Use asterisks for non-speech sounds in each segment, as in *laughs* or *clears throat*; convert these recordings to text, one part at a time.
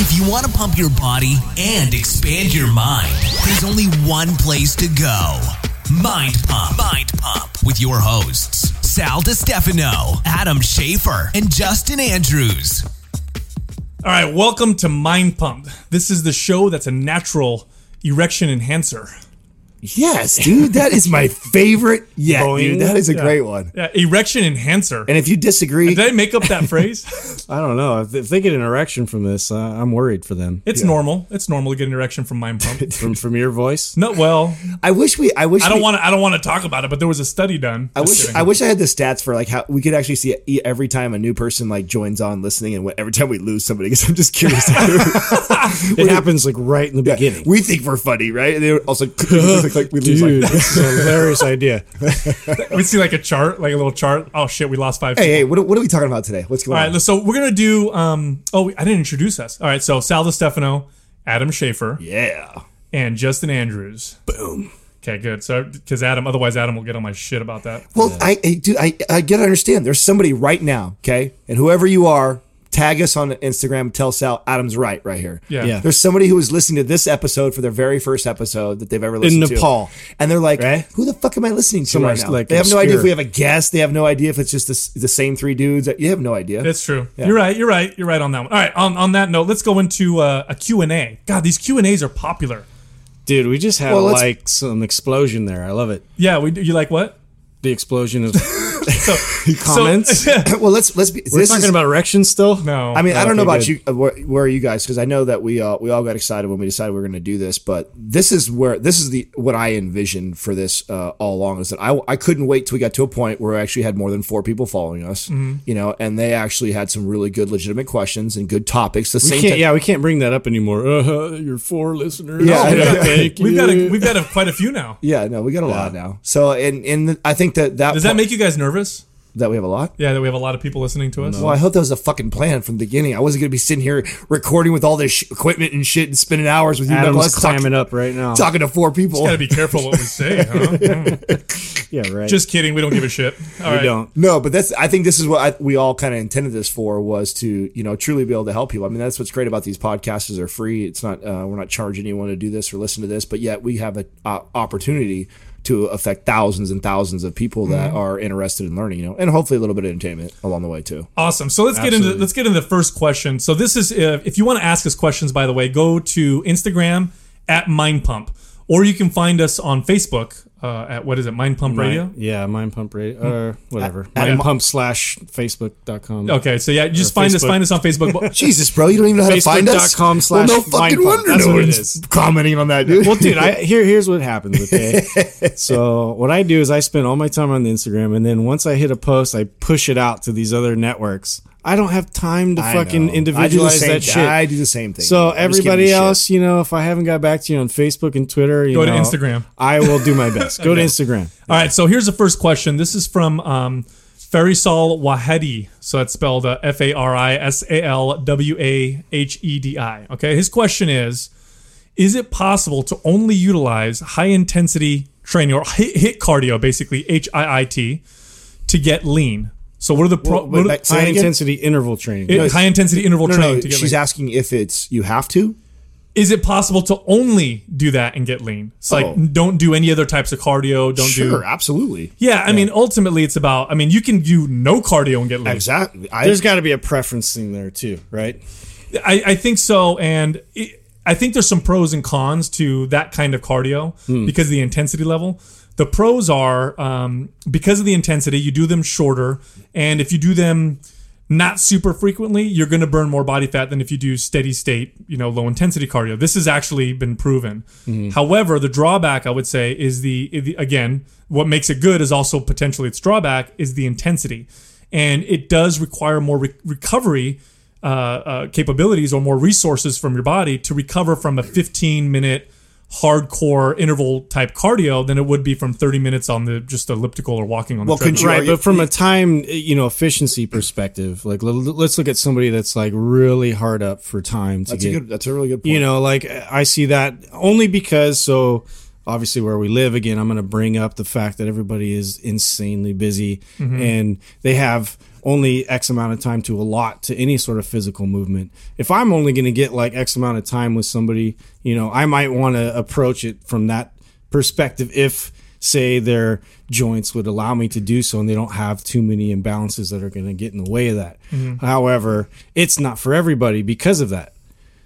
If you want to pump your body and expand your mind, there's only one place to go. Mind Pump. Mind Pump with your hosts, Sal DiStefano, Adam Schafer, and Justin Andrews. All right, welcome to Mind Pump. This is the show that's a natural erection enhancer. Yes, dude, that is my favorite *laughs* yet, Boing. dude. That is a Yeah. great one. Yeah, erection enhancer. And if you disagree, Did I make up that phrase? *laughs* *laughs* I don't know. If, if they get an erection from this, uh, I'm worried for them. It's normal. It's normal to get an erection from Mind Pump. From from your voice. No, well, I wish we, I wish I don't want to. I don't want to talk about it. But there was a study done. I wish kidding. I wish I had the stats for like how we could actually see it every time a new person like joins on listening and what- every time we lose somebody because I'm just curious. It happens like right in the beginning. we think we're funny, right? And they're also like, like we lose Dude, like *laughs* this is a hilarious idea. *laughs* we see like a chart, like a little chart. Oh shit, we lost five. Hey, hey, what, are- what are we talking about today? What's going All on? right, so we're gonna do. Um, oh, I didn't introduce us. All right, so Sal DiStefano, Adam Schafer, yeah. and Justin Andrews. Boom. Okay, good. So because Adam, otherwise Adam will get on my shit about that. Well, I, I dude, I, I get to understand. There's somebody right now, okay, and whoever you are, tag us on Instagram. Tell Sal Adam's right, right here. Yeah. Yeah. There's somebody who is listening to this episode for their very first episode that they've ever listened to In Nepal. and they're like, Right? "Who the fuck am I listening to Somebody's right now?" like they have no idea if we have a guest. They have no idea if it's just the, the same three dudes. You have no idea. That's true. You're right. You're right. You're right on that one. All right. On, on that note, let's go into uh, a Q and A. God, these Q and A's are popular. Dude, we just had Well, like some explosion there. I love it. Yeah, we do. You like what? The explosion of *laughs* *laughs* So comments. *laughs* So, well, let's let's be. We're this talking is- about erections still. no. I mean, I don't know about good. you. uh, Where, where are you guys? Because I know that we uh, we all got excited when we decided we are going to do this. But this is where this is the what I envisioned for this uh, all along is that I I couldn't wait till we got to a point where I actually had more than four people following us. Mm-hmm. You know, and they actually had some really good, legitimate questions and good topics. The We same. can't, ti- yeah, we can't bring that up anymore. Uh, you're four listeners. Yeah, I Okay, know. thank *laughs* we've got a, we've got a, quite a few now. yeah, no, we got a lot now. So, and and I think that that Does that make you guys nervous? That we have a lot. Yeah, that we have a lot of people listening to us. Well, I hope that was a fucking plan from the beginning. I wasn't going to be sitting here recording with all this sh- equipment and shit and spending hours with you. Adam's Knuckles, talking, climbing up right now. talking to four people. Got to be careful what we say. Huh? *laughs* yeah, right. Just kidding. We don't give a shit. All we right. don't. No, but that's. I think this is what I, we all kind of intended this for was to you know truly be able to help people. I mean, that's what's great about these podcasts is they're free. It's not uh, we're not charging anyone to do this or listen to this, but yet we have an uh, opportunity to affect thousands and thousands of people that are interested in learning. You know, and hopefully a little bit of entertainment along the way too. Awesome. So let's get into let's get into the first question. So this is uh, if you want to ask us questions, by the way, go to Instagram at Mind Pump, or you can find us on Facebook uh, at what is it, Mind Pump Radio. Mind- yeah, Mind Pump Radio, or whatever. At- Mind Pump slash Facebook.com. Okay, so yeah, just find us find us on Facebook. *laughs* Jesus, bro, you don't even know how to find us. Facebook.com well, slash no fucking Mindpump. wonder That's no one's commenting on that, dude. Well, dude, I, here here's what happens. *laughs* Okay, so what I do is I spend all my time on the Instagram, and then once I hit a post, I push it out to these other networks. I don't have time to I fucking know. individualize I do same, that shit. I do the same thing. so I'm everybody you shit. else, you know, if I haven't got back to you on Facebook and Twitter, you Go to Instagram. I will do my best. Go to *laughs* Instagram. All right, so here's the first question. This is from um, Farisal Wahedi. So that's spelled uh, F A R I S A L W A H E D I. Okay, his question is Is it possible to only utilize high intensity training or HIIT, HIIT cardio, basically H I I T, to get lean? So what are the pro, Wait, what are wait, the- High that again? intensity interval training. it- high intensity interval No, training no, to get she's lean? asking if it's you have to. Is it possible to only do that and get lean? It's like Oh. don't do any other types of cardio. Don't do Sure, absolutely. Yeah, I mean, ultimately, it's about. I mean, you can do no cardio and get lean. Exactly. I, There's got to be a preference thing there too, right? I, I think so, and it, I think there's some pros and cons to that kind of cardio hmm. because of the intensity level. The pros are um, because of the intensity, you do them shorter, and if you do them not super frequently, you're going to burn more body fat than if you do steady state, you know, low intensity cardio. This has actually been proven. However, the drawback I would say is the, the again, what makes it good is also potentially its drawback is the intensity, and it does require more re- recovery uh, uh, capabilities or more resources from your body to recover from a 15 minute hardcore interval type cardio than it would be from 30 minutes on the just elliptical or walking on Well, the treadmill. you- Right, but from a time, you know, efficiency perspective, like let's look at somebody that's like really hard up for time to that's a get, good. That's a really good point. you know, like I see that only because so obviously where we live again, I'm going to bring up the fact that everybody is insanely busy Mm-hmm. and they have only X amount of time to allot to any sort of physical movement. If I'm only going to get like X amount of time with somebody, you know, I might want to approach it from that perspective if say their joints would allow me to do so and they don't have too many imbalances that are going to get in the way of that. Mm-hmm. However, it's not for everybody because of that.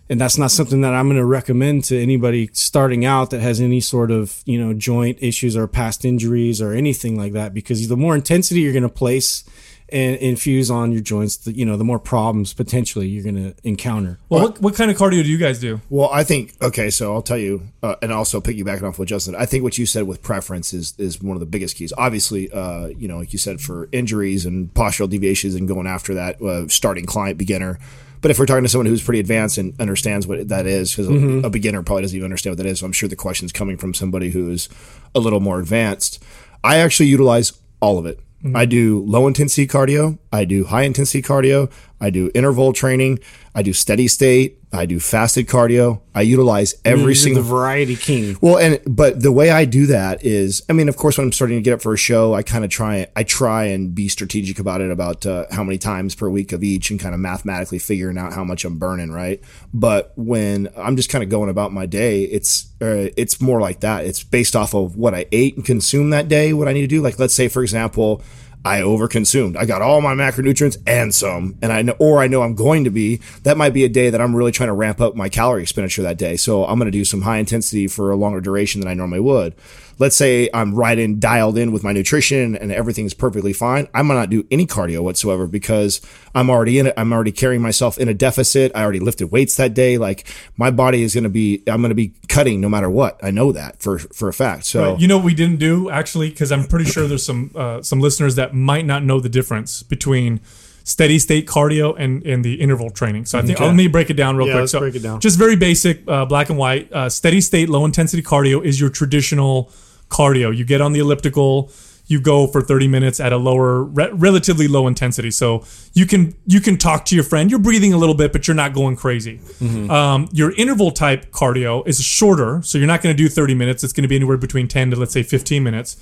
And that's not something that I'm going to recommend to anybody starting out that has any sort of, you know, joint issues or past injuries or anything like that because the more intensity you're going to place and infuse on your joints, the, you know, the more problems potentially you're going to encounter. Well, what, what kind of cardio do you guys do? Well, I think okay, so I'll tell you, uh, and also piggybacking off what Justin. I think what you said with preference is is one of the biggest keys. Obviously, uh, you know, like you said, for injuries and postural deviations and going after that, uh, starting client beginner. But if we're talking to someone who's pretty advanced and understands what that is, because a, a beginner probably doesn't even understand what that is, so I'm sure the question's coming from somebody who's a little more advanced. I actually utilize all of it. I do low intensity cardio. I do high intensity cardio. I do interval training. I do steady state. I do fasted cardio. I utilize every single the variety king. well, and but the way I do that is, I mean, of course, when I'm starting to get up for a show, I kind of try, I try and be strategic about it, about uh, how many times per week of each, and kind of mathematically figuring out how much I'm burning, right? But when I'm just kind of going about my day, it's uh, it's more like that. It's based off of what I ate and consumed that day, what I need to do. Like, let's say, for example. I overconsumed. I got all my macronutrients and some, and I know, or I know I'm going to be. That might be a day that I'm really trying to ramp up my calorie expenditure that day. So I'm going to do some high intensity for a longer duration than I normally would. Let's say I'm right in, dialed in with my nutrition and everything's perfectly fine. I might not do any cardio whatsoever because I'm already in it. I'm already carrying myself in a deficit. I already lifted weights that day. Like my body is going to be, I'm going to be cutting no matter what. I know that for, for a fact. So You know what we didn't do actually, because I'm pretty sure there's some uh, some listeners that might not know the difference between steady state cardio and, and the interval training. So I think let me break it down real Yeah, quick. let's so break it down. Just very basic, uh, black and white. Uh, steady state, low intensity cardio is your traditional cardio. You get on the elliptical. You go for 30 minutes at a lower, re- relatively low intensity. So you can you can talk to your friend. You're breathing a little bit, but you're not going crazy. Um, your interval type cardio is shorter, so you're not going to do 30 minutes. It's going to be anywhere between 10 to let's say 15 minutes,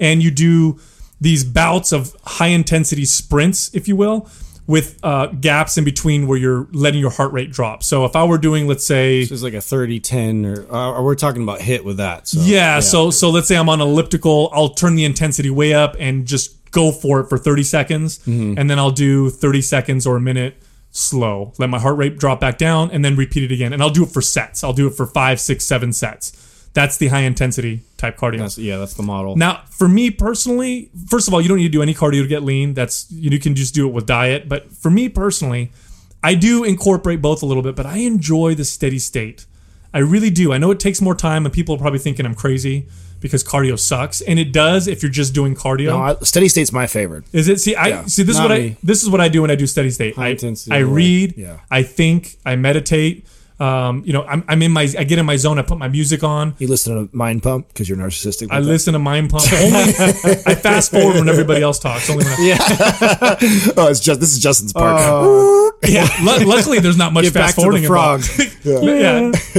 and you do these bouts of high intensity sprints, if you will, with uh, gaps in between where you're letting your heart rate drop. So if I were doing, let's say, It's like a 30 10 or, or we're talking about hit with that. So yeah, so so let's say I'm on elliptical, I'll turn the intensity way up and just go for it for 30 seconds, Mm-hmm. and then I'll do 30 seconds or a minute slow. Let my heart rate drop back down, and then repeat it again. And I'll do it for sets. I'll do it for five, six, seven sets. That's the high intensity type cardio. That's, yeah, that's the model. Now, for me personally, first of all, you don't need to do any cardio to get lean. That's you can just do it with diet. But for me personally, I do incorporate both a little bit, but I enjoy the steady state. I really do. I know it takes more time, and people are probably thinking I'm crazy because cardio sucks, and it does if you're just doing cardio. no, I, steady state's my favorite. Is it? See, I Yeah. see. This is what me. I. This is what I do when I do steady state. High I, intensity I read. Yeah. I think. I meditate. Um, you know, I'm, I'm in my. I get in my zone. I put my music on. You listen to Mind Pump because you're narcissistic. I that? listen to Mind Pump. *laughs* Only I fast forward when everybody else talks. Only when I, yeah. *laughs* Oh, it's just this is Justin's part. yeah. *laughs* lu- luckily, there's not much Get back fast to the forwarding frog. involved.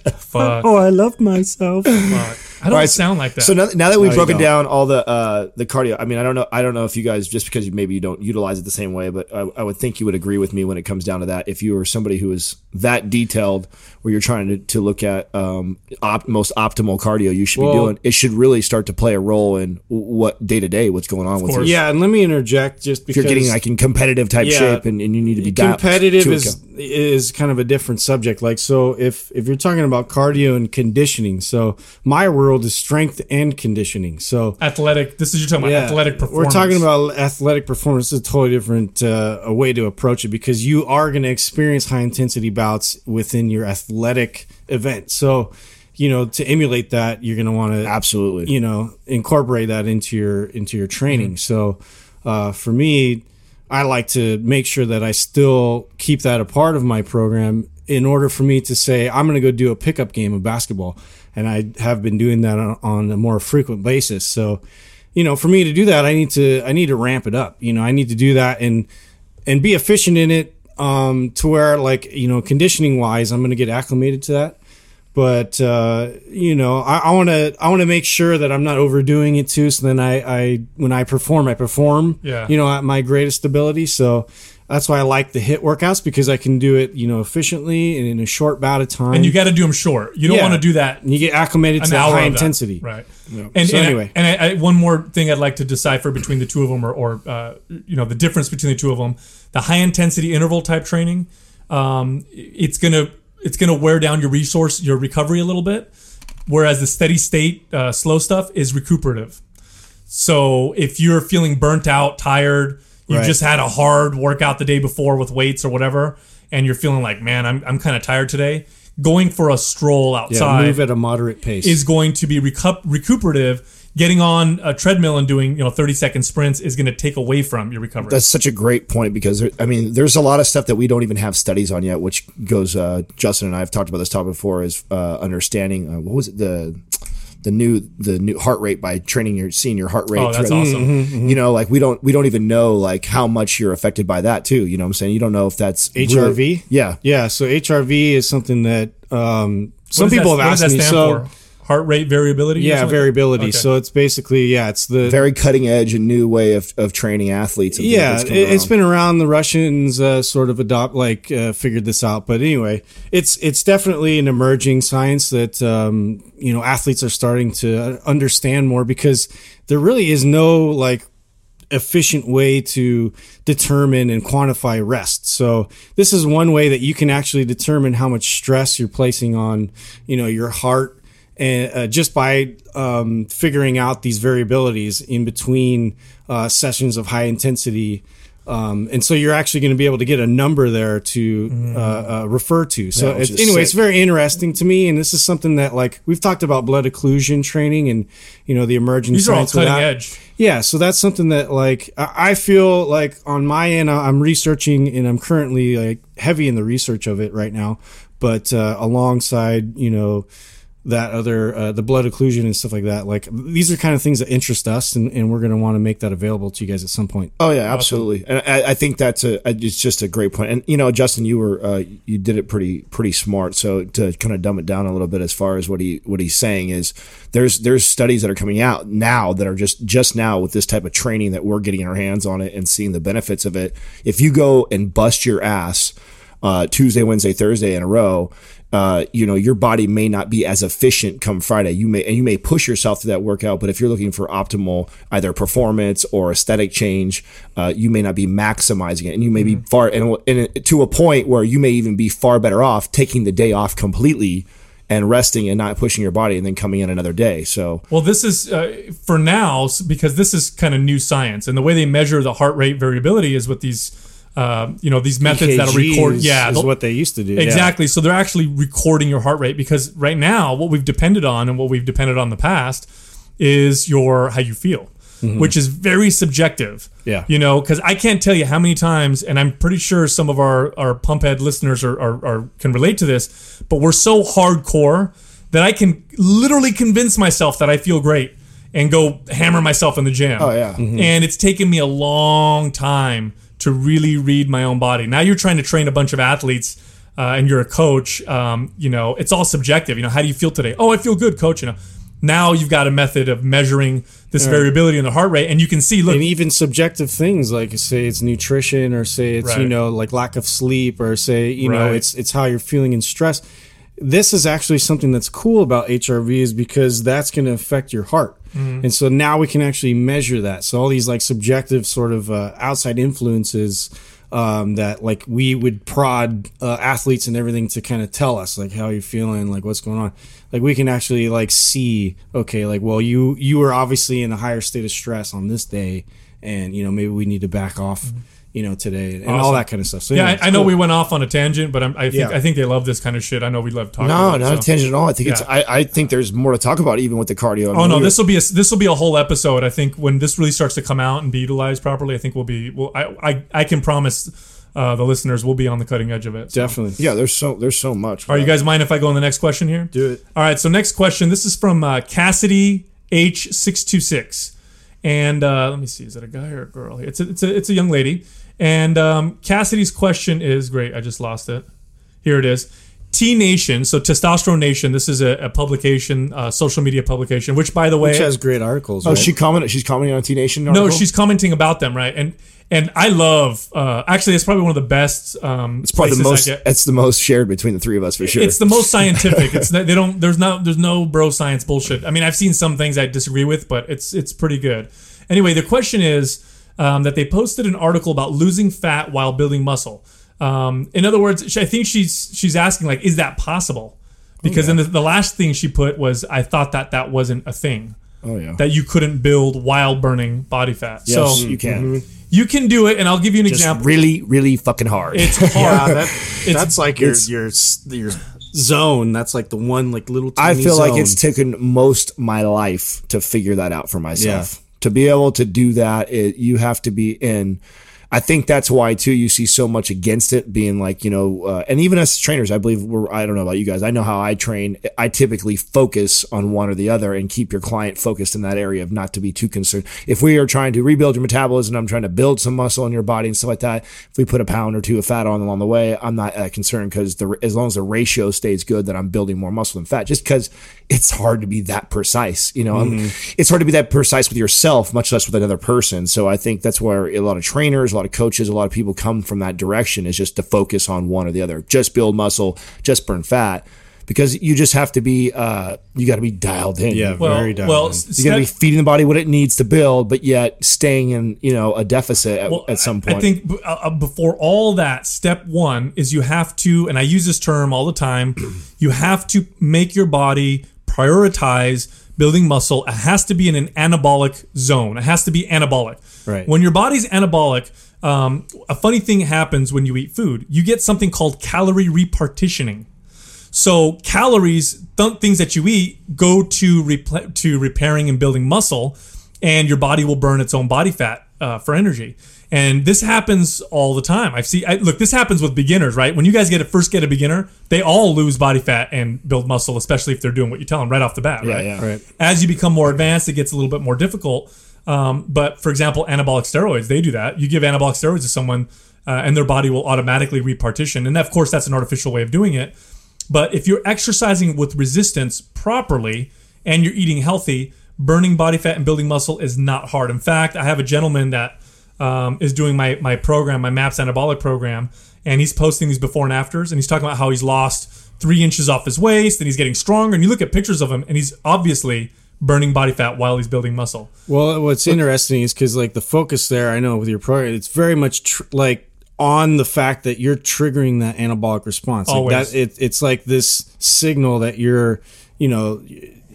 yeah. Fuck. oh, I love myself. Fuck. I don't All right, sound like that. So now, now that we've you broken down all the uh, the cardio, I mean, I don't know, I don't know if you guys just because you, maybe you don't utilize it the same way, but I, I would think you would agree with me when it comes down to that. If you are somebody who is that detailed, where you're trying to, to look at um, op, most optimal cardio you should Well- be doing, it should really start to play a role in what day to day what's going on with course. you. Yeah, and let me interject just If because you're getting like in competitive type Yeah. shape and, and you need to be dialed competitive to is account. is kind of a different subject. Like so, if if you're talking about cardio and conditioning, so my world is strength and conditioning. So athletic. This is you're talking about athletic performance. We're talking about athletic performance. It's a totally different uh, a way to approach it because you are going to experience high intensity bouts within your athletic event. So, you know, to emulate that, you're going to want to absolutely. you know incorporate that into your into your training so uh, for me i like to make sure that i still keep that a part of my program in order for me to say i'm going to go do a pickup game of basketball and i have been doing that on, on a more frequent basis so you know for me to do that i need to i need to ramp it up you know i need to do that and and be efficient in it um, to where like you know conditioning wise i'm going to get acclimated to that but uh, you know, I want to I want to make sure that I'm not overdoing it too. So then I, I when I perform, I perform. Yeah. You know, at my greatest ability. So that's why I like the hit workouts because I can do it, you know, efficiently and in a short bout of time. And you got to do them short. You don't Yeah. want to do that And you get acclimated to high intensity. right? And, So and anyway. and I, I, one more thing I'd like to decipher between the two of them, or, or uh, you know, the difference between the two of them. The high intensity interval type training, um, it's gonna it's gonna wear down your resource, your recovery a little bit, whereas the steady state uh, slow stuff is recuperative. So if you're feeling burnt out, tired, you Right. just had a hard workout the day before with weights or whatever, and you're feeling like, man, I'm, I'm kind of tired today. Going for a stroll Yeah, outside move at a moderate pace. is going to be recup- recuperative. Getting on a treadmill and doing you know 30 second sprints is going to take away from your recovery. That's such a great point because I mean, there's a lot of stuff that we don't even have studies on yet, which goes. Uh, Justin and I have talked about this topic before. Is uh, understanding uh, what was it the the new the new heart rate by training your seeing your heart rate. oh, that's throughout- awesome. Mm-hmm, mm-hmm. Mm-hmm. You know, like we don't we don't even know like how much you're affected by that too. You know what I'm saying? You don't know if that's HRV? really- yeah. yeah, so HRV is something that um, some people that, have asked me. So for? Heart rate variability. yeah, something like variability. Okay. So it's basically yeah, it's the Very cutting edge and new way of, of training athletes. and yeah, that's it, has been around. The Russians uh, sort of adopt like uh, figured this out, but anyway, it's it's definitely an emerging science that um, you know athletes are starting to understand more because there really is no like efficient way to determine and quantify rest. So this is one way that you can actually determine how much stress you're placing on, you know, your heart and uh, just by um, figuring out these variabilities in between uh, sessions of high intensity. Um, and so you're actually going to be able to get a number there to uh, uh, refer to. So Yeah, which it's, is anyway, it's very interesting to me. And this is something that like we've talked about blood occlusion training and, you know, the emerging These are all cutting that. edge. Yeah, so that's something that like I feel like on my end I'm researching and I'm currently like heavy in the research of it right now, but uh, alongside you know that other uh, the blood occlusion and stuff like that, like these are kind of things that interest us, and, and we're going to want to make that available to you guys at some point. Oh yeah, absolutely, and I, I think that's a it's just a great point. And you know, Justin, you were uh, you did it pretty pretty smart. So to kind of dumb it down a little bit, as far as what he what he's saying is, there's there's studies that are coming out now that are just just now with this type of training that we're getting our hands on it and seeing the benefits of it. If you go and bust your ass uh, Tuesday, Wednesday, Thursday in a row. Uh, you know, your body may not be as efficient come Friday. You may, and you may push yourself to that workout, but if you're looking for optimal either performance or aesthetic change, uh, you may not be maximizing it. And you may be far, and, and to a point where you may even be far better off taking the day off completely and resting and not pushing your body and then coming in another day. So, Well, this is uh, for now because this is kind of new science, and the way they measure the heart rate variability is with these, uh, you know, these methods that'll record. Yeah, is what they used to do. yeah. Exactly. So they're actually recording your heart rate because right now, what we've depended on and what we've depended on in the past is your how you feel, which is very subjective. Mm-hmm. Yeah. You know, because I can't tell you how many times, and I'm pretty sure some of our our pumphead listeners are, are, are can relate to this, but we're so hardcore that I can literally convince myself that I feel great and go hammer myself in the gym. Oh, yeah. And it's taken me a long time to really read my own body. Now you're trying to train a bunch of athletes uh, and you're a coach. Um, you know, it's all subjective. You know, how do you feel today? Oh, I feel good, coach. You know, now you've got a method of measuring this variability in the heart rate, and you can see. Look, and even subjective things like say it's nutrition or say it's you know like lack of sleep or say you know it's it's how you're feeling in stress this is actually something that's cool about hrv is because that's going to affect your heart. Mm-hmm. and so now we can actually measure that. So all these like subjective sort of uh, outside influences um, that like we would prod uh, athletes and everything to kind of tell us like how you're feeling like what's going on. Like we can actually like see okay like well you you were obviously in a higher state of stress on this day and you know maybe we need to back off you know today and all that kind of stuff so yeah, I, I know cool. we went off on a tangent, but I'm, I think Yeah. I think they love this kind of shit. I know we love talking. no, about it, not a tangent at all. I think it's, I, I think there's more to talk about even with the cardio. I Oh no, this will be a this will be a whole episode. I think when this really starts to come out and be utilized properly, I think we'll be. Well, I I, I can promise uh, the listeners we'll be on the cutting edge of it. So. definitely yeah, there's so, there's so much. All right, you guys mind if I go on the next question here? Do it. All right, so next question. This is from uh, Cassidy H six two six, and uh, let me see, is it a guy or a girl? It's a it's a it's a young lady, and um, Cassidy's question is great. I just lost it. Here it is. T Nation, so Testosterone Nation. This is a, a publication, uh, social media publication. Which, by the way, Which has great articles. Oh, right? she commented. She's commenting on T Nation. no, she's commenting about them, right? And and I love. Uh, actually, it's probably one of the best. Um, It's probably the most. It's the most shared between the three of us for sure. It's the most scientific. It's *laughs* they don't. There's no. There's no bro science bullshit. I mean, I've seen some things I disagree with, but it's it's pretty good. Anyway, the question is um, that they posted an article about losing fat while building muscle. Um, in other words, I think she's she's asking like, is that possible? Because then the, the last thing she put was, I thought that that wasn't a thing. oh yeah. That you couldn't build while burning body fat. yes, so you can. You can do it, and I'll give you an Just example. really, really fucking hard. It's *laughs* yeah, hard. that, that's like your it's- your your zone. That's like the one like little. I tiny feel like it's taken most my life to figure that out for myself. Yeah. To be able to do that, it, you have to be in. I think that's why too you see so much against it being like you know, uh, and even as trainers, I believe we're. I don't know about you guys. I know how I train. I typically focus on one or the other and keep your client focused in that area of not to be too concerned. If we are trying to rebuild your metabolism, I'm trying to build some muscle in your body and stuff like that. If we put a pound or two of fat on along the way, I'm not uh, concerned because the as long as the ratio stays good, that I'm building more muscle than fat. Just because it's hard to be that precise, you know, I'm- it's hard to be that precise with yourself, much less with another person. So I think that's where a lot of trainers, a lot of coaches, a lot of people come from that direction is just to focus on one or the other. Just build muscle, just burn fat. Because you just have to be, uh, you got to be dialed in. Yeah, well, very down. well, You got to be feeding the body what it needs to build, but yet staying in, you know, a deficit at, at some point. I think b- uh, uh, before all that, step one is you have to, and I use this term all the time, *clears throat* you have to make your body prioritize building muscle. It has to be in an anabolic zone. It has to be anabolic. Right. When your body's anabolic, um, a funny thing happens when you eat food. You get something called calorie repartitioning. So calories, th- things that you eat, go to repl- to repairing and building muscle, and your body will burn its own body fat uh, for energy. And this happens all the time. I've seen. I, look, this happens with beginners, right? When you guys get a first get a beginner, they all lose body fat and build muscle, especially if they're doing what you tell them right off the bat, right? yeah. Right. As you become more advanced, it gets a little bit more difficult. Um, but for example, anabolic steroids, they do that. You give anabolic steroids to someone, uh, and their body will automatically repartition. And of course, that's an artificial way of doing it. But if you're exercising with resistance properly and you're eating healthy, burning body fat and building muscle is not hard. In fact, I have a gentleman that um, is doing my my program, my MAPS anabolic program, and he's posting these before and afters, and he's talking about how he's lost three inches off his waist, and he's getting stronger. And you look at pictures of him, and he's obviously burning body fat while he's building muscle. Well, what's interesting is because like the focus there, I know with your program, it's very much tr- like on the fact that you're triggering that anabolic response. Like Always. that, it, it's like this signal that you're, you know,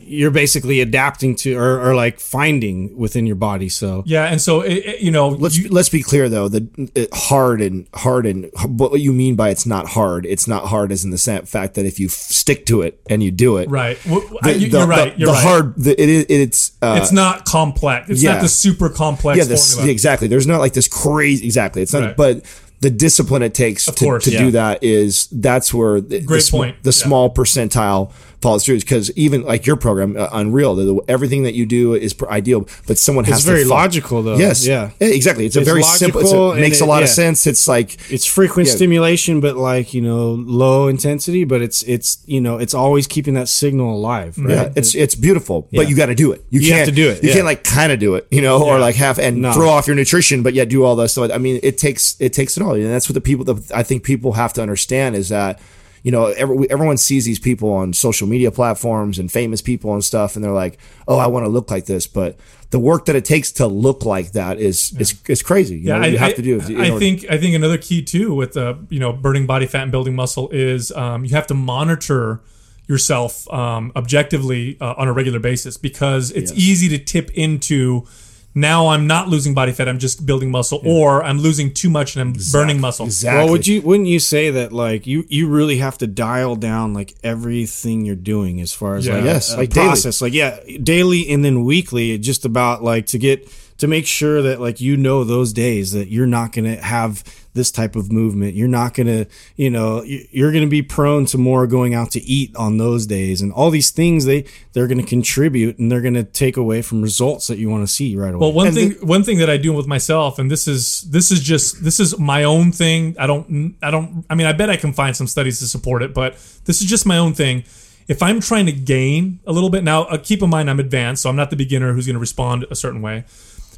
you're basically adapting to or, or like finding within your body. So Yeah, and so it, it- you know, Let's you- let's be clear though. The it, hard and hard and what you mean by it's not hard. It's not hard is in the fact that if you f- stick to it and you do it, right. W- I- The, you- the- you're right. the- You're the right. hard. The, it is. It's. Uh, it's not complex. It's yeah. not the super complex yeah. This formula. exactly. There's not like this crazy. Exactly. It's not. Right. But the discipline it takes to, course, to yeah. do that is that's where the, Great the, sm- point. the Yeah. small percentile follows through because even like your program uh, unreal the, the- everything that you do is pr- ideal but someone has to. it's very logical though. yes Yeah. exactly it's, a It's very simple a- it makes a lot it- of sense it's like It's frequent Yeah. stimulation, but like you know, low intensity. But it's it's you know, it's always keeping that signal alive. Right? Yeah, it's it's beautiful, Yeah. but you got to do it. You, You can't have to do it, You yeah. can't like kind of do it, you know, or like half and No. throw off your nutrition, but yet do all this. stuff. I mean, it takes it takes it all, and that's what the people. that I think people have to understand is that you know every, everyone sees these people on social media platforms and famous people and stuff, and they're like, oh, I want to look like this, but the work that it takes to look like that is is is crazy. You Yeah, know, I, you have I- to do. I think I think another key too with the you know burning body fat and building muscle is um, you have to monitor yourself um, objectively uh, on a regular basis because it's Yes. easy to tip into now I'm not losing body fat I'm just building muscle or I'm losing too much and I'm burning muscle. exactly. Well, would you wouldn't you say that like you you really have to dial down like everything you're doing as far as Yeah. like Yes, a, a like daily. process like yeah daily and then weekly just about like to get to make sure that like you know those days that you're not going to have this type of movement. You're not going to, you know, you- you're going to be prone to more going out to eat on those days and all these things they they're going to contribute and they're going to take away from results that you want to see right away. Well, one And thing one thing that I do with myself, and this is this is just this is my own thing. I don't I don't I mean I bet I can find some studies to support it, but this is just my own thing. If I'm trying to gain a little bit now, uh, keep in mind I'm advanced, so I'm not the beginner who's going to respond a certain way.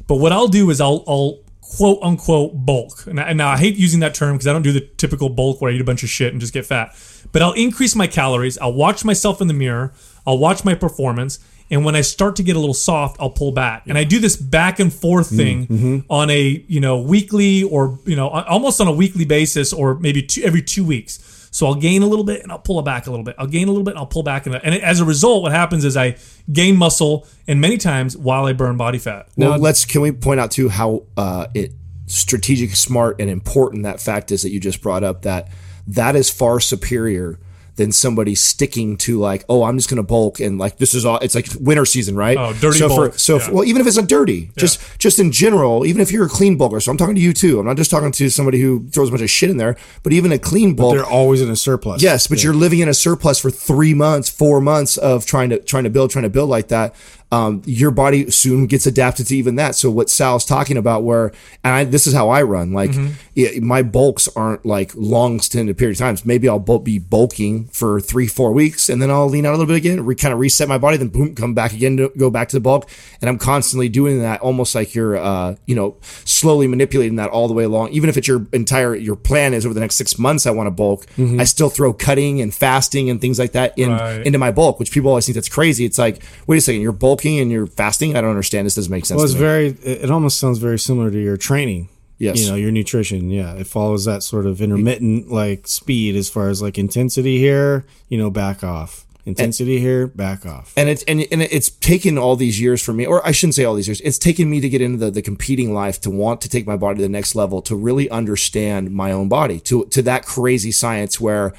But what I'll do is I'll I'll quote unquote bulk. And, I, and now I hate using that term because I don't do the typical bulk where I eat a bunch of shit and just get fat. But I'll increase my calories. I'll watch myself in the mirror. I'll watch my performance. And when I start to get a little soft, I'll pull back. And I do this back and forth mm, thing mm-hmm. on a you know weekly or you know almost on a weekly basis or maybe two, every two weeks. So I'll gain a little bit and I'll pull it back a little bit. I'll gain a little bit and I'll pull back. And, and as a result, what happens is I gain muscle and many times while I burn body fat. Well, let's can we point out too how uh, it strategic, smart, and important that fact is that you just brought up that that is far superior than somebody sticking to like, oh, I'm just going to bulk and like this is all. It's like winter season, right? Oh, dirty so bulk. For, so Yeah. well, even if it's not dirty, just just in general, even if you're a clean bulker. So I'm talking to you too. I'm not just talking to somebody who throws a bunch of shit in there, but even a clean bulk. they're always in a surplus. Yes, but you're living in a surplus for three months, four months of trying to trying to build, trying to build like that. Um, your body soon gets adapted to even that. So what Sal's talking about, where and I, this is how I run. Like yeah, my bulks aren't like long extended period of times. Maybe I'll be bulking for three, four weeks, and then I'll lean out a little bit again, re- kind of reset my body, then boom, come back again to go back to the bulk. And I'm constantly doing that, almost like you're, uh, you know, slowly manipulating that all the way along. Even if it's your entire your plan is over the next six months, I want to bulk. I still throw cutting and fasting and things like that in Right. into my bulk, which people always think that's crazy. It's like, wait a second, you're bulking and you're fasting. I don't understand. This doesn't make sense. Well, it's very. It almost sounds very similar to your training. Yes. You know, your nutrition. Yeah, it follows that sort of intermittent like speed as far as like intensity here. You know, back off. Intensity here, back off. and it's and, and it's taken all these years for me or i shouldn't say all these years it's taken me to get into the, the competing life to want to take my body to the next level to really understand my own body to to that crazy science where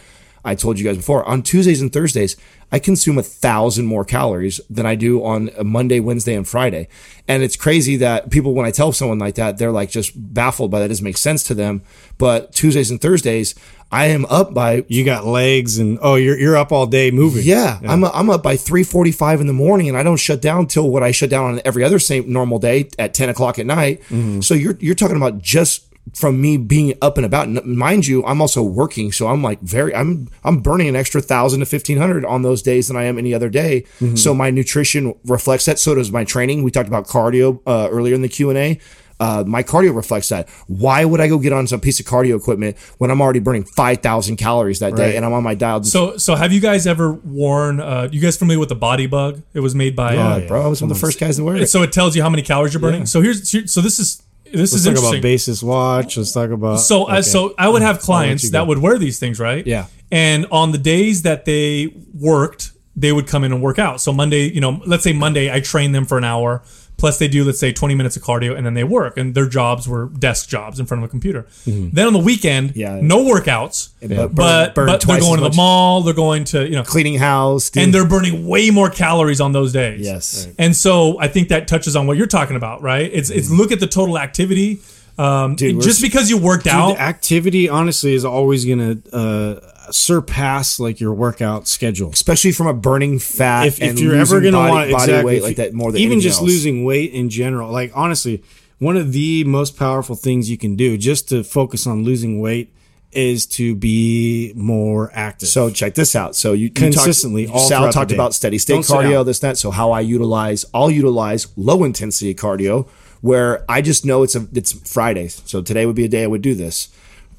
i told you guys before on tuesdays and thursdays i consume a thousand more calories than i do on a monday wednesday and friday. And it's crazy that people when i tell someone like that they're like just baffled by that. It doesn't make sense to them. But tuesdays and thursdays i am up by You got legs and oh, you're you're up all day moving. yeah, I'm I'm up by three forty five in the morning, and I don't shut down till what I shut down on every other same normal day at ten o'clock at night. Mm-hmm. So you're you're talking about just from me being up and about. Mind you, I'm also working, so I'm like very I'm I'm burning an extra thousand to fifteen hundred on those days than I am any other day. So my nutrition reflects that. So does my training. We talked about cardio uh, earlier in the Q and A. Uh, my cardio reflects that. Why would I go get on some piece of cardio equipment when I'm already burning 5,000 calories that day and I'm on my dial? So so have you guys ever worn? Uh, you guys familiar with the BodyBugg? It was made by. uh, Yeah, bro. I was one of the first guys to wear it. So it tells you how many calories you're burning. So here's so this is this Let's is talk interesting. about basis watch. Let's talk about. So, uh, so I would have clients that would wear these things, right? Yeah. And on the days that they worked, they would come in and work out. So Monday, you know, let's say Monday, I train them for an hour. Plus, they do let's say 20 minutes of cardio, and then they work. And their jobs were desk jobs in front of a computer. Then on the weekend, Mm-hmm. Yeah. no workouts, But burn- but burn but they're going to the mall. They're going to you know cleaning house, doing- and they're burning way more calories on those days. Yes. Right. And so I think that touches on what you're talking about, right? It's it's look at the total activity. Um, Dude, just because you worked Dude, out, the activity honestly is always gonna uh, surpass like your workout schedule. especially from a burning fat. if, and if you're ever going to want body exactly, weight like that more than even just else. losing weight in general like honestly one of the most powerful things you can do just to focus on losing weight is to be more active So check this out. So you you Consistently, Talked, Sal talked about steady state Don't cardio, this that. So how I utilize, I'll utilize low intensity cardio where I just know it's a it's Fridays. So today would be a day I would do this.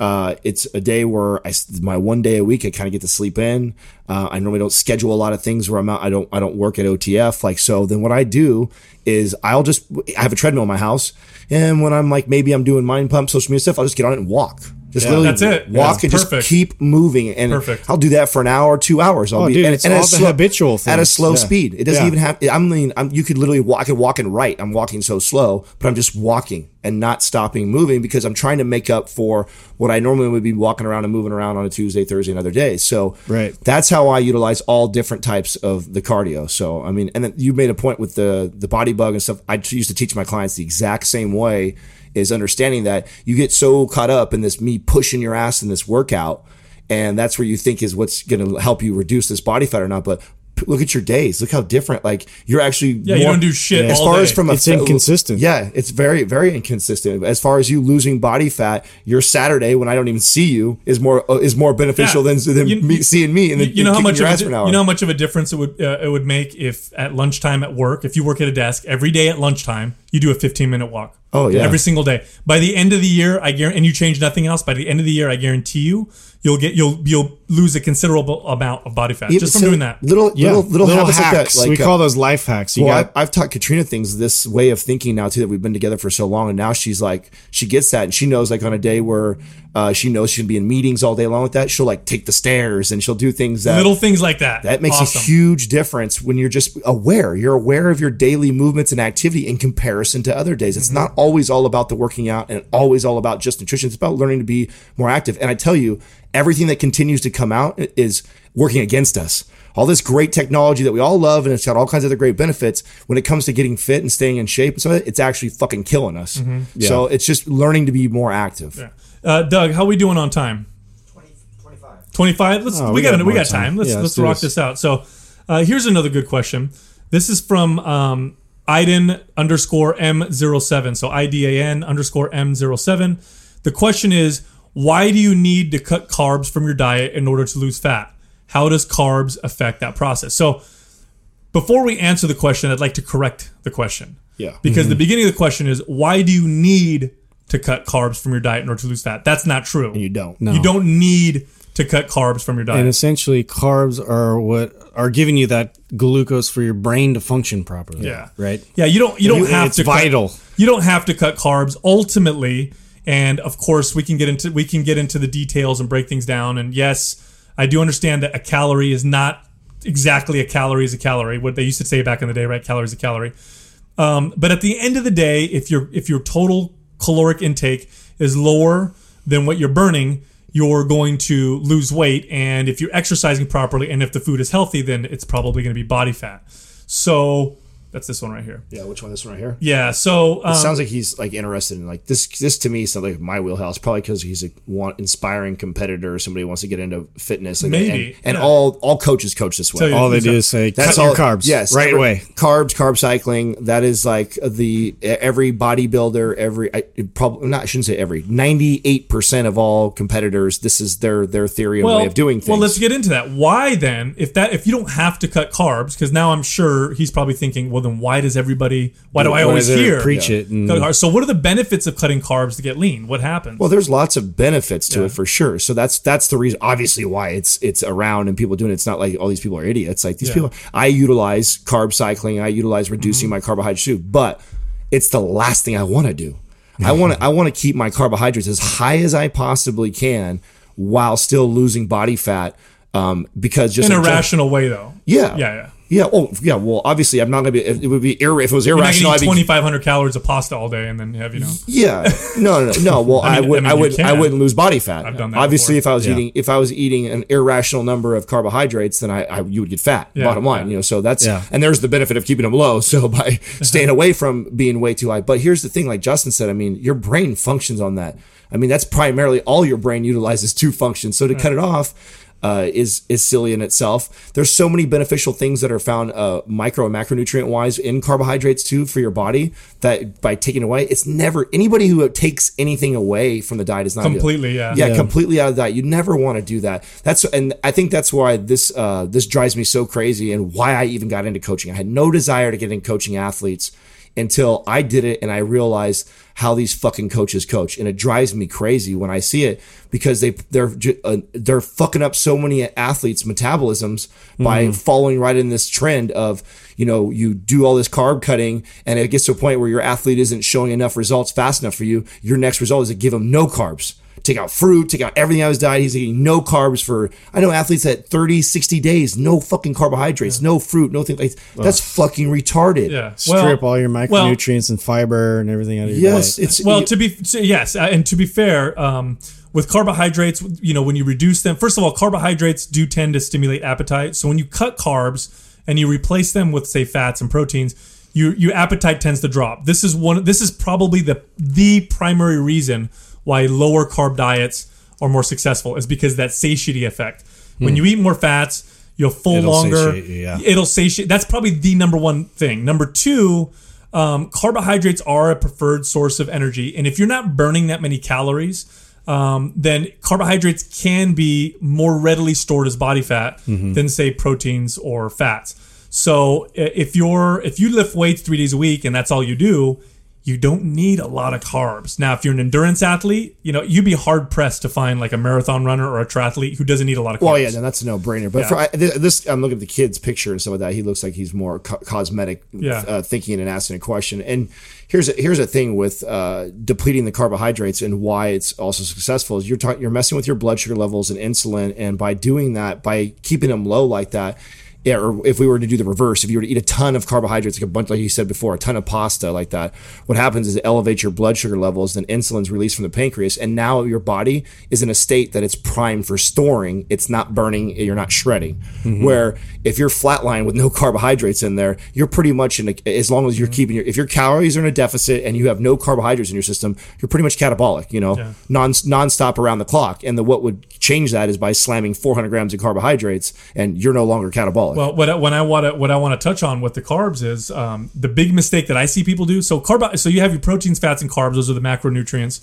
Uh, it's a day where I my one day a week I kind of get to sleep in. Uh, I normally don't schedule a lot of things where I'm out. I don't I don't work at OTF like so. Then what I do is I'll just I have a treadmill in my house, and when I'm like maybe I'm doing mind pump social media stuff, I'll just get on it and walk. Just Yeah. literally That's it. walk Yeah. and just keep moving. And Perfect. I'll do that for an hour, two hours. I'll Oh, be dude, and, it's and all at the slow- habitual at a slow Yeah. speed. It doesn't even have. I mean, I'm, you could literally walk. and walk and write. I'm walking so slow, but I'm just walking and not stopping moving because I'm trying to make up for what I normally would be walking around and moving around on a Tuesday, Thursday, and other days. So Right. that's how I utilize all different types of the cardio. So I mean, and then you made a point with the the body bug and stuff. I used to teach my clients the exact same way. Is understanding that you get so caught up in this me pushing your ass in this workout, and that's where you think is what's going to help you reduce this body fat or not. But look at your days. Look how different. Like you're actually Yeah, you don't do shit As all far day. as from a It's inconsistent. Yeah, it's very very inconsistent. As far as you losing body fat, your Saturday when I don't even see you is more uh, is more beneficial Yeah. than than You- me, seeing me and you, then you know how much your of a, for an hour. you know how much of a difference it would uh, it would make if at lunchtime at work if you work at a desk every day at lunchtime you do a 15 minute walk Oh, yeah. every single day by the end of the year I guarantee and you change nothing else by the end of the year I guarantee you you'll get you'll you'll lose a considerable amount of body fat Yeah, just from so doing that Little Yeah, little little, habits hacks. like that. Like, we uh, call those life hacks. You well, got I, I've taught Katrina things this way of thinking now too that we've been together for so long, and now she's like she gets that, and she knows like on a day where uh, she knows she'll be in meetings all day long with that, she'll like take the stairs and she'll do things that little things like that that makes awesome. a huge difference when you're just aware. You're aware of your daily movements and activity in comparison to other days. It's Mm-hmm. not always all about the working out and always all about just nutrition. It's about learning to be more active. And I tell you, everything that continues to come out is working against us. All this great technology that we all love and it's got all kinds of other great benefits. When it comes to getting fit and staying in shape and so it's actually fucking killing us. Mm-hmm. So it's just learning to be more active. Uh, Doug how we doing on time 25 25? let's Oh, we, we got, got we got time. time let's Yeah, let's let's rock this. this out so uh, here's another good question this is from um, iden underscore m07 so idan underscore m07 the question is why do you need to cut carbs from your diet in order to lose fat how does carbs affect that process so before we answer the question i'd like to correct the question Yeah. because Mm-hmm. the beginning of the question is why do you need to cut carbs from your diet in order to lose fat that's not true You don't. No. you don't need to cut carbs from your diet. and essentially carbs are what are giving you that glucose for your brain to function properly. yeah. Right. Yeah, you don't you don't You- have it's to cut- vital. you don't have to cut carbs ultimately, and of course we can get into we can get into the details and break things down. And yes, I do understand that a calorie is not exactly a calorie is a calorie. What they used to say back in the day, right? Calorie is a calorie. Um, but at the end of the day, if your if your total caloric intake is lower than what you're burning, you're going to lose weight. And if you're exercising properly, and if the food is healthy, then it's probably going to be body fat. So that's this one right here. Yeah, which one? This one right here? Yeah. So um, sounds like he's like interested in like this. This to me sounds like my wheelhouse. Probably because he's a want, inspiring competitor, or somebody who wants to get into fitness. Like, Maybe, and, and yeah. all all coaches coach this way. You- All they do is say That's cut all. your carbs. Yes, Right every- away. Carbs, carb cycling. That is like the every bodybuilder, every I, probably not. I shouldn't say every. Ninety eight percent of all competitors. This is their their theory and way of doing things. Well, let's get into that. Why then, if that if you don't have to cut carbs, because now I'm sure he's probably thinking, well, then why does everybody? Why do I always hear preach it and- So what are the benefits of cutting carbs to get lean? What happens? Well, there's lots of benefits to it for sure. So that's that's the reason, obviously, why it's it's around and people doing it. It's not like all these people are idiots. Like these Yeah. Mm-hmm. people, I utilize carb cycling. I utilize reducing my carbohydrates too, but it's the last thing I want to do. I want to I want to keep my carbohydrates as high as I possibly can while still losing body fat. Um, because just in a rational way, though. yeah, Yeah, yeah. Yeah. Oh, yeah. Well, obviously, I'm not gonna be. It would be ir- if it was You're not irrational. I'd be 2,500 calories of pasta all day and then have you know. yeah, no, no, no. no. Well, I, mean- would. I, mean, I would. I wouldn't lose body fat. I've done that Obviously, before. if I was Yeah. eating, if I was eating an irrational number of carbohydrates, then I, I you would get fat. Yeah, bottom line, yeah. you know. So that's Yeah. and there's the benefit of keeping them low. So *laughs* by *laughs* staying away from being way too high. But here's the thing, like Justin said, I mean, your brain functions on that. I mean, that's primarily all your brain utilizes to function. So to cut it off. Uh, is is silly in itself. There's so many beneficial things that are found uh, micro and macronutrient wise in carbohydrates too for your body that by taking away, it's never anybody who takes anything away from the diet is not good. Completely, yeah. yeah, Yeah. completely out of that. You never want to do that. That's and I think that's why this uh, this drives me so crazy and why I even got into coaching. I had no desire to get in coaching athletes until I did it and I realized how these fucking coaches coach, and it drives me crazy when I see it because they, they're, uh, they're fucking up so many athletes' metabolisms by following right in this trend of you know you do all this carb cutting and it gets to a point where your athlete isn't showing enough results fast enough for you. Your next result is to give them no carbs. Take out fruit, take out everything out of his diet. He's eating no carbs for, I know athletes at 30, 60 days, no fucking carbohydrates, no fruit, no thing like That's fucking retarded. Yeah. Strip all your well- micronutrients and fiber and everything out of your Yes. diet. It's, Well, to be so yes, uh, and to be fair, um, with carbohydrates, you know, when you reduce them, first of all, carbohydrates do tend to stimulate appetite. So when you cut carbs and you replace them with say fats and proteins, your your appetite tends to drop. This is one. This is probably the the primary reason why lower carb diets are more successful is because that satiety effect. When you eat more fats, you'll full It'll longer. satiate yeah. It'll satiate. That's probably the number one thing. Number two, um, carbohydrates are a preferred source of energy, and if you're not burning that many calories, um, then carbohydrates can be more readily stored as body fat Mm-hmm. than say proteins or fats. So if you're if you lift weights three days a week and that's all you do, you don't need a lot of carbs. Now, if you're an endurance athlete, you know you'd be hard pressed to find like a marathon runner or a triathlete who doesn't need a lot of carbs. Well, yeah, no, that's a no-brainer. But Yeah. for I, this, I'm looking at the kid's picture and some of that. He looks like he's more co- cosmetic, Yeah. uh, thinking and asking a question. And here's a, here's a thing with uh, depleting the carbohydrates and why it's also successful is you're talking you're messing with your blood sugar levels and insulin, and by doing that, by keeping them low like that. Yeah, or if we were to do the reverse, if you were to eat a ton of carbohydrates, like a bunch, like you said before, a ton of pasta like that, what happens is it elevates your blood sugar levels, then insulin's released from the pancreas, and now your body is in a state that it's primed for storing. It's not burning, you're not shredding. Mm-hmm. Where if you're flatline with no carbohydrates in there, you're pretty much in a, as long as you're mm-hmm. keeping your, if your calories are in a deficit and you have no carbohydrates in your system, you're pretty much catabolic, you know, Yeah. non nonstop around the clock. And the what would change that is by slamming 400 grams of carbohydrates, and you're no longer catabolic. Well, what I, when I want to what I want to touch on with the carbs is um, the big mistake that I see people do. So carb, so you have your proteins, fats, and carbs. Those are the macronutrients.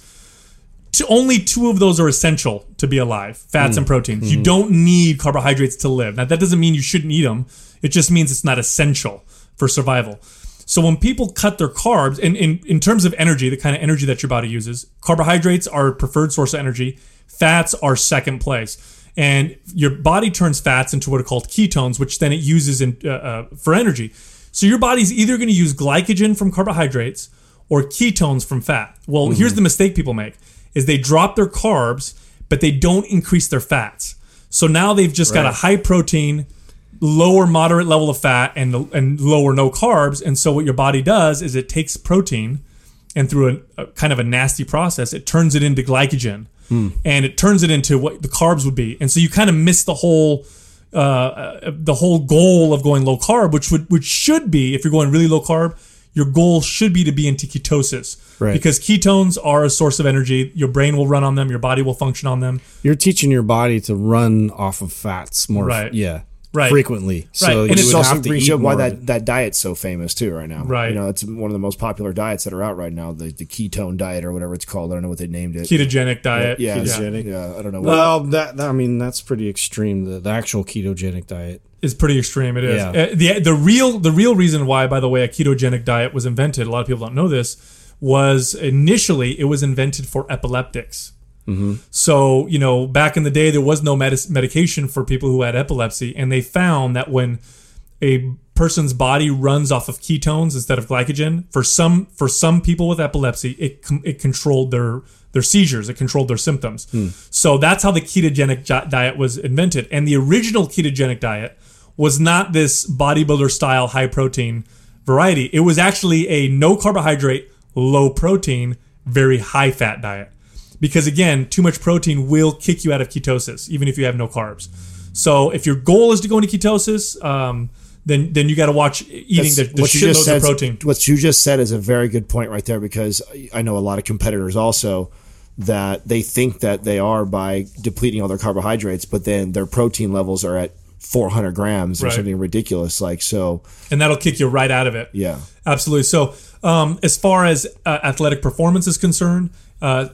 To, only two of those are essential to be alive: fats and proteins. You don't need carbohydrates to live. Now that doesn't mean you shouldn't eat them. It just means it's not essential for survival. So when people cut their carbs, and in, in terms of energy, the kind of energy that your body uses, carbohydrates are preferred source of energy. Fats are second place. And your body turns fats into what are called ketones, which then it uses in, uh, uh, for energy. So your body's either going to use glycogen from carbohydrates or ketones from fat. Well, here's the mistake people make is they drop their carbs, but they don't increase their fats. So now they've just got a high protein, lower moderate level of fat and and lower no carbs. And so what your body does is it takes protein and through a, a kind of a nasty process, it turns it into glycogen and it turns it into what the carbs would be. And so you kind of miss the whole uh, uh, the whole goal of going low carb, which would which should be if you're going really low carb, your goal should be to be into ketosis. Right. Because ketones are a source of energy. Your brain will run on them. Your body will function on them. You're teaching your body to run off of fats more, Right. yeah, Right. frequently. So Right. you And Which it's is would also have to brings eat up why that, that diet's so famous too right now. Right. You know, it's one of the most popular diets that are out right now, the, the ketone diet or whatever it's called. I don't know what they named it. Ketogenic diet. yeah, Ketogenic. Yeah, I don't know. What, Well, that, that- I mean that's pretty extreme. The, the actual ketogenic diet. is pretty extreme. It is Yeah. Uh, the the real the real reason why, by the way, a ketogenic diet was invented. A lot of people don't know this. Was initially it was invented for epileptics. Mm-hmm. So you know, back in the day, there was no medis- medication for people who had epilepsy, and they found that when a person's body runs off of ketones instead of glycogen, for some for some people with epilepsy, it it controlled their their seizures, it controlled their symptoms. Hmm. So that's how the ketogenic diet was invented. And the original ketogenic diet was not this bodybuilder style high protein variety. It was actually a no carbohydrate, low protein, very high fat diet. Because again, too much protein will kick you out of ketosis, even if you have no carbs. So if your goal is to go into ketosis, um, then then you got to watch eating the, the what you just shitloads said, of protein. What you just said is a very good point right there because I know a lot of competitors also that they think that they are by depleting all their carbohydrates, but then their protein levels are at 400 grams or Right. something ridiculous. Like so, and that'll kick you right out of it. yeah. Absolutely. So, um, as far as uh, athletic performance is concerned, uh,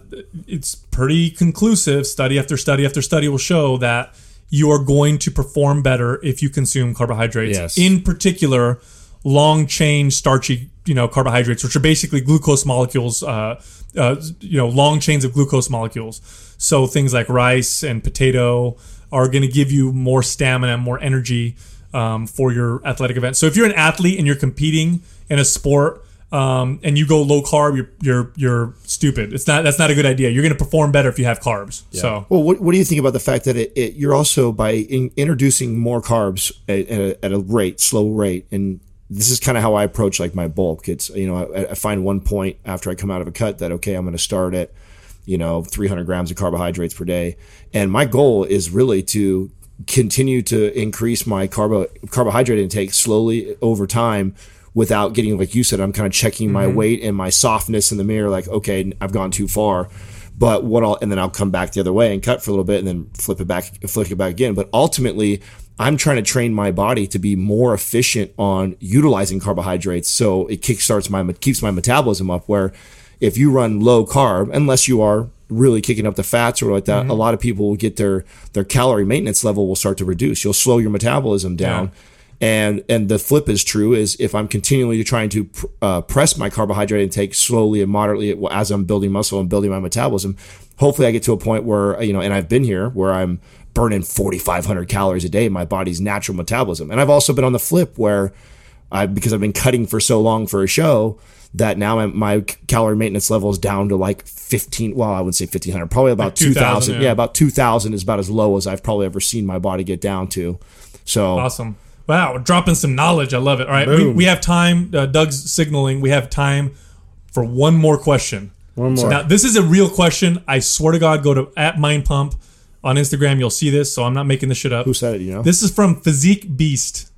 it's pretty conclusive. Study after study after study will show that you are going to perform better if you consume carbohydrates. Yes. In particular, long chain starchy, you know, carbohydrates, which are basically glucose molecules. Uh, uh, you know, long chains of glucose molecules. So things like rice and potato are going to give you more stamina, more energy um, for your athletic event. So if you're an athlete and you're competing in a sport, um, and you go low carb, you're you're you're stupid. It's not that's not a good idea. You're going to perform better if you have carbs. So Well, what, what do you think about the fact that it, it you're also by in, introducing more carbs at, at, a, at a rate, slow rate, and this is kind of how I approach like my bulk. It's you know I, I find one point after I come out of a cut that okay I'm going to start at you know 300 grams of carbohydrates per day, and my goal is really to continue to increase my carbo carbohydrate intake slowly over time without getting like you said i'm kind of checking my mm-hmm. weight and my softness in the mirror like okay i've gone too far but what i'll and then i'll come back the other way and cut for a little bit and then flip it back flip it back again. But ultimately i'm trying to train my body to be more efficient on utilizing carbohydrates so it kickstarts my keeps my metabolism up where if you run low carb unless you are really kicking up the fats or like that mm-hmm. a lot of people will get their their calorie maintenance level will start to reduce. You'll slow your metabolism down and and the flip is true is if I'm continually trying to pr- uh, press my carbohydrate intake slowly and moderately as I'm building muscle and building my metabolism, hopefully I get to a point where you know, and I've been here where I'm burning 4,500 calories a day, my body's natural metabolism, and I've also been on the flip where I because I've been cutting for so long for a show that now my, my calorie maintenance level is down to like 15 well i wouldn't say 1500 probably about Like 2,000, 2000 yeah. yeah about 2000 is about as low as i've probably ever seen my body get down to so awesome. Wow, we're dropping some knowledge. I love it. All right, we, we have time. Uh, Doug's signaling. We have time for one more question. One more. Now, this is a real question. I swear to God, go to at Mind Pump on Instagram. You'll see this. So I'm not making this shit up. who said it you know This is from Physique Beast.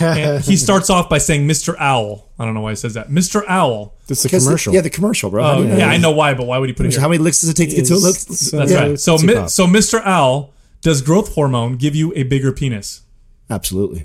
And he *laughs* starts off by saying Mr. Owl. I don't know why he says that. Mr. Owl. It's a Because the- commercial. yeah, the commercial, bro. Oh, How do you know yeah. I know why, but why would he put it here? How many licks does it take to get to a lick? That's Yeah, right. So, mi- so Mr. Owl, does growth hormone give you a bigger penis? Absolutely.